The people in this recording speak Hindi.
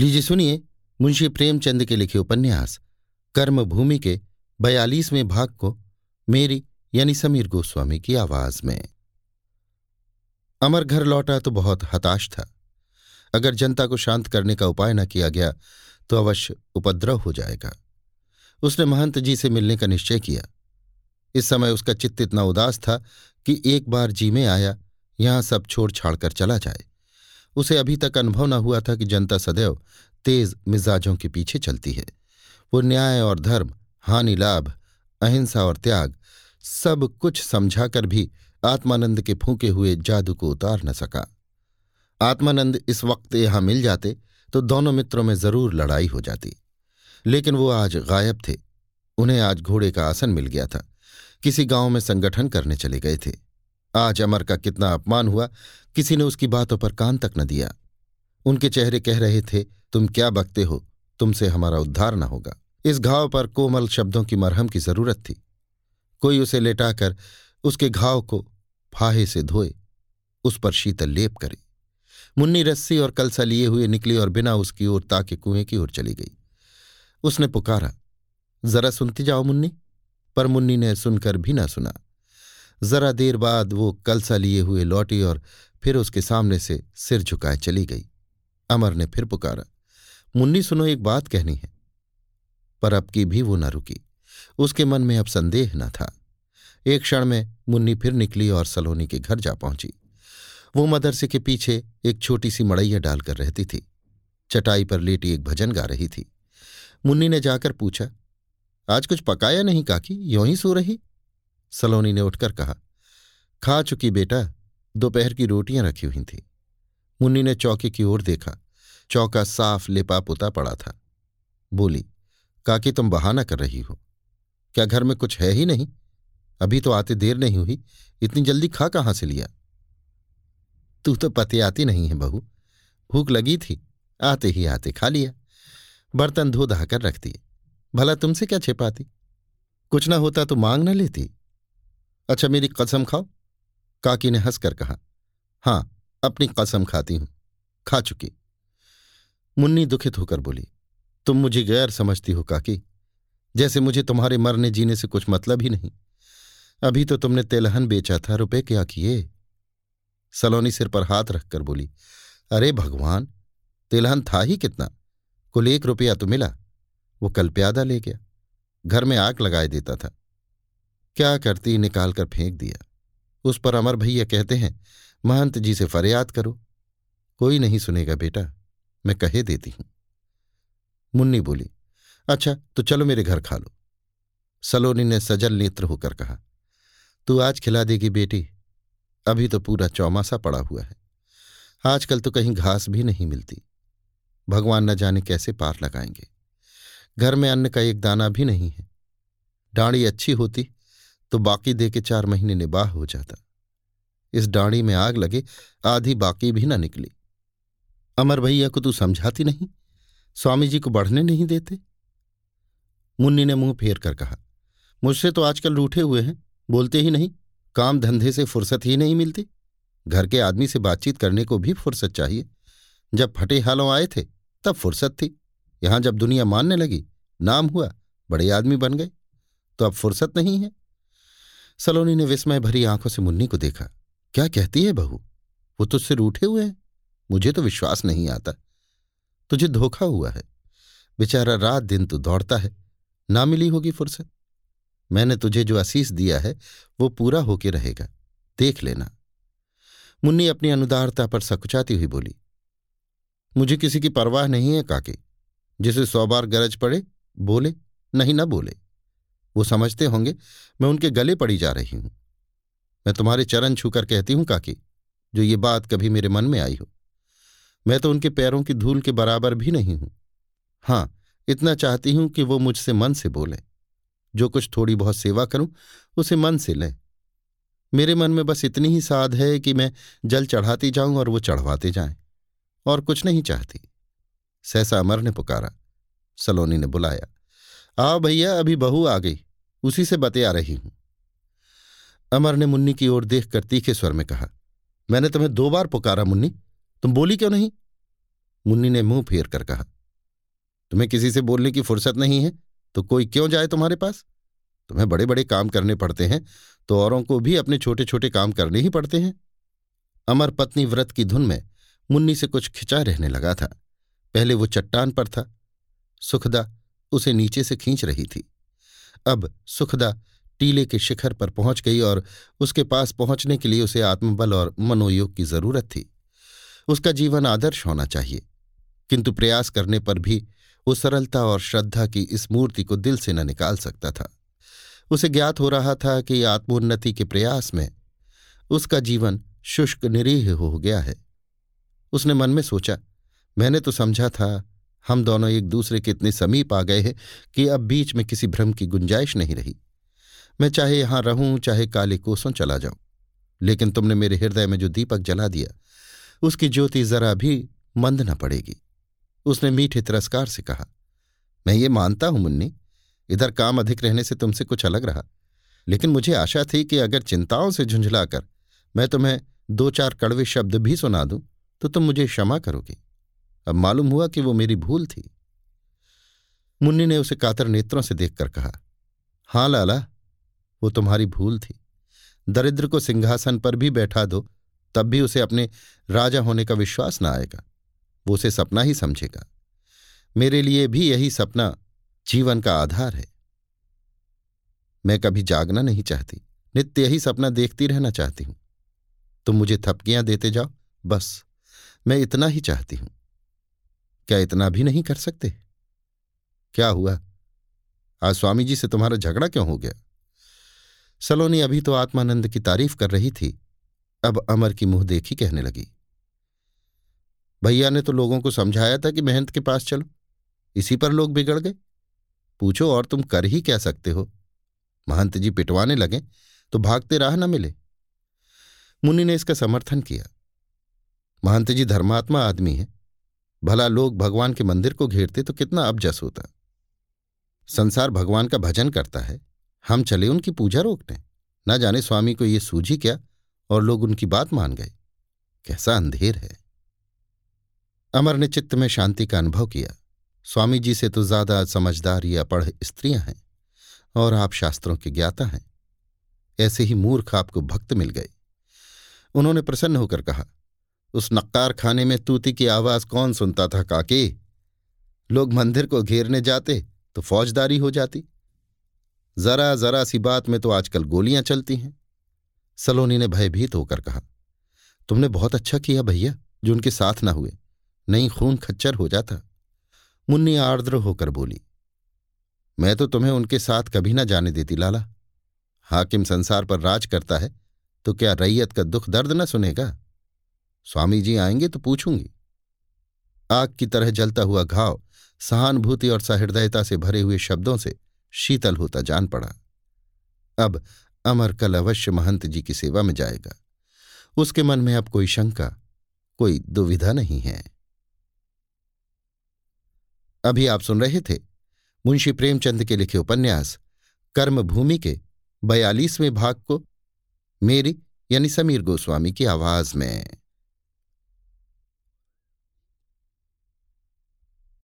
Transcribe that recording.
लीजिए सुनिए मुंशी प्रेमचंद के लिखे उपन्यास, कर्मभूमि के बयालीसवें भाग को मेरी यानी समीर गोस्वामी की आवाज़ में। अमर घर लौटा तो बहुत हताश था। अगर जनता को शांत करने का उपाय न किया गया तो अवश्य उपद्रव हो जाएगा। उसने महंत जी से मिलने का निश्चय किया। इस समय उसका चित्त इतना उदास था कि एक बार जी में आया, यहाँ सब छोड़ छाड़कर चला जाए। उसे अभी तक अनुभव न हुआ था कि जनता सदैव तेज मिजाजों के पीछे चलती है। वो न्याय और धर्म, हानि लाभ, अहिंसा और त्याग, सब कुछ समझाकर भी आत्मानंद के फूके हुए जादू को उतार न सका। आत्मानंद इस वक्त यहाँ मिल जाते तो दोनों मित्रों में ज़रूर लड़ाई हो जाती। लेकिन वो आज गायब थे। उन्हें आज घोड़े का आसन मिल गया था। किसी गाँव में संगठन करने चले गए थे। आज अमर का कितना अपमान हुआ, किसी ने उसकी बातों पर कान तक न दिया। उनके चेहरे कह रहे थे, तुम क्या बकते हो? तुमसे हमारा उद्धार न होगा। इस घाव पर कोमल शब्दों की मरहम की ज़रूरत थी। कोई उसे लेटाकर उसके घाव को फाहे से धोए, उस पर शीतल लेप करे। मुन्नी रस्सी और कलसा लिए हुए निकली और बिना उसकी ओर ताके कुएँ की ओर चली गई। उसने पुकारा, जरा सुनती जाओ मुन्नी। पर मुन्नी ने सुनकर भी ना सुना। जरा देर बाद वो कलसा लिए हुए लौटी और फिर उसके सामने से सिर झुकाए चली गई। अमर ने फिर पुकारा, मुन्नी, सुनो, एक बात कहनी है। पर अब की भी वो न रुकी। उसके मन में अब संदेह न था। एक क्षण में मुन्नी फिर निकली और सलोनी के घर जा पहुँची। वो मदरसे के पीछे एक छोटी सी मड़ैया डालकर रहती थी। चटाई पर लेटी एक भजन गा रही थी। मुन्नी ने जाकर पूछा, आज कुछ पकाया नहीं काकी? यों ही सो रही? सलोनी ने उठकर कहा, खा चुकी बेटा, दोपहर की रोटियाँ रखी हुई थी। मुन्नी ने चौके की ओर देखा, चौका साफ़ लिपा पुता पड़ा था। बोली, काकी, तुम बहाना कर रही हो। क्या घर में कुछ है ही नहीं? अभी तो आते देर नहीं हुई, इतनी जल्दी खा कहाँ से लिया? तू तो पति आती नहीं है बहू। भूख लगी थी, आते ही आते खा लिया। बर्तन धो धाकर रख दिए। भला तुमसे क्या छिपाती? कुछ ना होता तो मांग न लेती। अच्छा मेरी कसम खाओ। काकी ने हंसकर कहा, हाँ, अपनी कसम खाती हूँ। खा चुकी। मुन्नी दुखित होकर बोली, तुम मुझे गैर समझती हो काकी। जैसे मुझे तुम्हारे मरने जीने से कुछ मतलब ही नहीं। अभी तो तुमने तेलहन बेचा था, रुपए क्या किए? सलोनी सिर पर हाथ रखकर बोली, अरे भगवान, तेलहन था ही कितना? कुल एक रुपया तो मिला। वो कल प्यादा ले गया। घर में आग लगाए देता था। क्या करती निकाल कर फेंक दिया। उस पर अमर भैया कहते हैं, महंत जी से फरियाद करो। कोई नहीं सुनेगा बेटा, मैं कहे देती हूँ। मुन्नी बोली अच्छा तो चलो मेरे घर खा लो। सलोनी ने सजल नेत्र होकर कहा, तू आज खिला देगी बेटी। अभी तो पूरा चौमासा पड़ा हुआ है। आजकल तो कहीं घास भी नहीं मिलती। भगवान न जाने कैसे पार लगाएँगे। घर में अन्न का एक दाना भी नहीं है। डांडी अच्छी होती तो बाकी दे के चार महीने निबाह हो जाता। इस डांडी में आग लगे, आधी बाकी भी ना निकली। अमर भैया को तू समझाती नहीं? स्वामी जी को बढ़ने नहीं देते? मुन्नी ने मुँह फेर कर कहा, मुझसे तो आजकल रूठे हुए हैं, बोलते ही नहीं, काम धंधे से फुर्सत ही नहीं मिलती। घर के आदमी से बातचीत करने को भी फुर्सत चाहिए। जब फटे हालों आए थे, तब फुर्सत थी। यहाँ जब दुनिया मानने लगी, नाम हुआ, बड़े आदमी बन गए। तो अब फुर्सत नहीं है। सलोनी ने विस्मय भरी आँखों से मुन्नी को देखा। क्या कहती है बहू? वो तुझसे रूठे हुए हैं? मुझे तो विश्वास नहीं आता। तुझे धोखा हुआ है। बेचारा रात दिन तू दौड़ता है। ना मिली होगी फुर्सत। मैंने तुझे जो असीस दिया है, वो पूरा होके रहेगा। देख लेना। मुन्नी अपनी अनुदारता पर सकुचाती हुई बोली, मुझे किसी की परवाह नहीं है, काके। जिसे सौ बार गरज पड़े, बोले, नहीं न बोले। वो समझते होंगे, मैं उनके गले पड़ी जा रही हूँ। मैं तुम्हारे चरण छूकर कहती हूँ, काकी, जो ये बात कभी मेरे मन में आई हो। मैं तो उनके पैरों की धूल के बराबर भी नहीं हूँ। हाँ, इतना चाहती हूँ कि वो मुझसे मन से बोले। जो कुछ थोड़ी बहुत सेवा करूँ, उसे मन से लें। मेरे मन में बस इतनी ही साध है कि मैं जल चढ़ाती जाऊँ और वो चढ़वाते जाएँ, और कुछ नहीं चाहती। सहसा अमर ने पुकारा। सलोनी ने बुलाया। आओ भैया, अभी बहू आ गई। उसी से बतिया रही हूँ। अमर ने मुन्नी की ओर देखकर तीखे स्वर में कहा, मैंने तुम्हें दो बार पुकारा मुन्नी। तुम बोली क्यों नहीं? मुन्नी ने मुँह फेर कर कहा, तुम्हें किसी से बोलने की फुर्सत नहीं है तो कोई क्यों जाए तुम्हारे पास? तुम्हें बड़े बड़े काम करने पड़ते हैं तो औरों को भी अपने छोटे छोटे काम करने ही पड़ते हैं। अमर पत्नी व्रत की धुन में मुन्नी से कुछ खिंचा रहने लगा था। पहले वो चट्टान पर था। सुखदा उसे नीचे से खींच रही थी। अब सुखदा टीले के शिखर पर पहुँच गई और उसके पास पहुँचने के लिए उसे आत्मबल और मनोयोग की ज़रूरत थी। उसका जीवन आदर्श होना चाहिए, किंतु प्रयास करने पर भी वो सरलता और श्रद्धा की इस मूर्ति को दिल से न निकाल सकता था। उसे ज्ञात हो रहा था कि आत्मोन्नति के प्रयास में उसका जीवन शुष्क निरीह हो गया है। उसने मन में सोचा, मैंने तो समझा था हम दोनों एक दूसरे के इतने समीप आ गए हैं कि अब बीच में किसी भ्रम की गुंजाइश नहीं रही। मैं चाहे यहाँ रहूँ, चाहे काले कोसों चला जाऊँ, लेकिन तुमने मेरे हृदय में जो दीपक जला दिया, उसकी ज्योति जरा भी मंद न पड़ेगी। उसने मीठे तिरस्कार से कहा, मैं ये मानता हूँ मुन्नी, इधर काम अधिक रहने से तुमसे कुछ अलग रहा, लेकिन मुझे आशा थी कि अगर चिंताओं से झुंझलाकर मैं तुम्हें दो चार कड़वे शब्द भी सुना दूँ तो तुम मुझे क्षमा करोगे। अब मालूम हुआ कि वो मेरी भूल थी। मुन्नी ने उसे कातर नेत्रों से देखकर कहा, हाँ लाला, वो तुम्हारी भूल थी। दरिद्र को सिंहासन पर भी बैठा दो, तब भी उसे अपने राजा होने का विश्वास ना आएगा। वो उसे सपना ही समझेगा। मेरे लिए भी यही सपना जीवन का आधार है। मैं कभी जागना नहीं चाहती, नित्य यही सपना देखती रहना चाहती हूँ। तुम मुझे थपकियाँ देते जाओ, बस, मैं इतना ही चाहती हूँ। क्या इतना भी नहीं कर सकते? क्या हुआ? आज स्वामी जी से तुम्हारा झगड़ा क्यों हो गया? सलोनी अभी तो आत्मानंद की तारीफ़ कर रही थी। अब अमर की मुँह देखी कहने लगी। भैया ने तो लोगों को समझाया था कि महंत के पास चलो। इसी पर लोग बिगड़ गए। पूछो और तुम कर ही क्या सकते हो? महंत जी पिटवाने लगे तो भागते राह न मिले। मुनि ने इसका समर्थन किया। महंत जी धर्मात्मा आदमी है। भला लोग भगवान के मंदिर को घेरते तो कितना अबजस होता। संसार भगवान का भजन करता है, हम चले उनकी पूजा रोकने। न जाने स्वामी को ये सूझी क्या, और लोग उनकी बात मान गए। कैसा अंधेर है। अमर ने चित्त में शांति का अनुभव किया। स्वामी जी से तो ज़्यादा समझदार या पढ़ स्त्रियाँ हैं, और आप शास्त्रों के ज्ञाता हैं। ऐसे ही मूर्ख आपको भक्त मिल गए। उन्होंने प्रसन्न होकर कहा उस नक्कार खाने में तूती की आवाज़ कौन सुनता था काके? लोग मंदिर को घेरने जाते तो फौजदारी हो जाती। जरा जरा सी बात में तो आजकल गोलियाँ चलती हैं। सलोनी ने भयभीत होकर कहा, तुमने बहुत अच्छा किया भैया, जो उनके साथ ना हुए। नहीं, खून खच्चर हो जाता। मुन्नी आर्द्र होकर बोली, मैं तो तुम्हें उनके साथ कभी ना जाने देती, लाला। हाकिम संसार पर राज करता है तो क्या रैयत का दुख दर्द न सुनेगा? स्वामी जी आएँगे तो पूछूँगी। आग की तरह जलता हुआ घाव, सहानुभूति और सहृदयता से भरे हुए शब्दों से शीतल होता जान पड़ा। अब अमर कल अवश्य महंत जी की सेवा में जाएगा। उसके मन में अब कोई शंका, कोई दुविधा नहीं है। अभी आप सुन रहे थे मुंशी प्रेमचंद के लिखे उपन्यास, कर्मभूमि के बयालीसवें भाग को, मेरी यानी समीर गोस्वामी की आवाज़ में।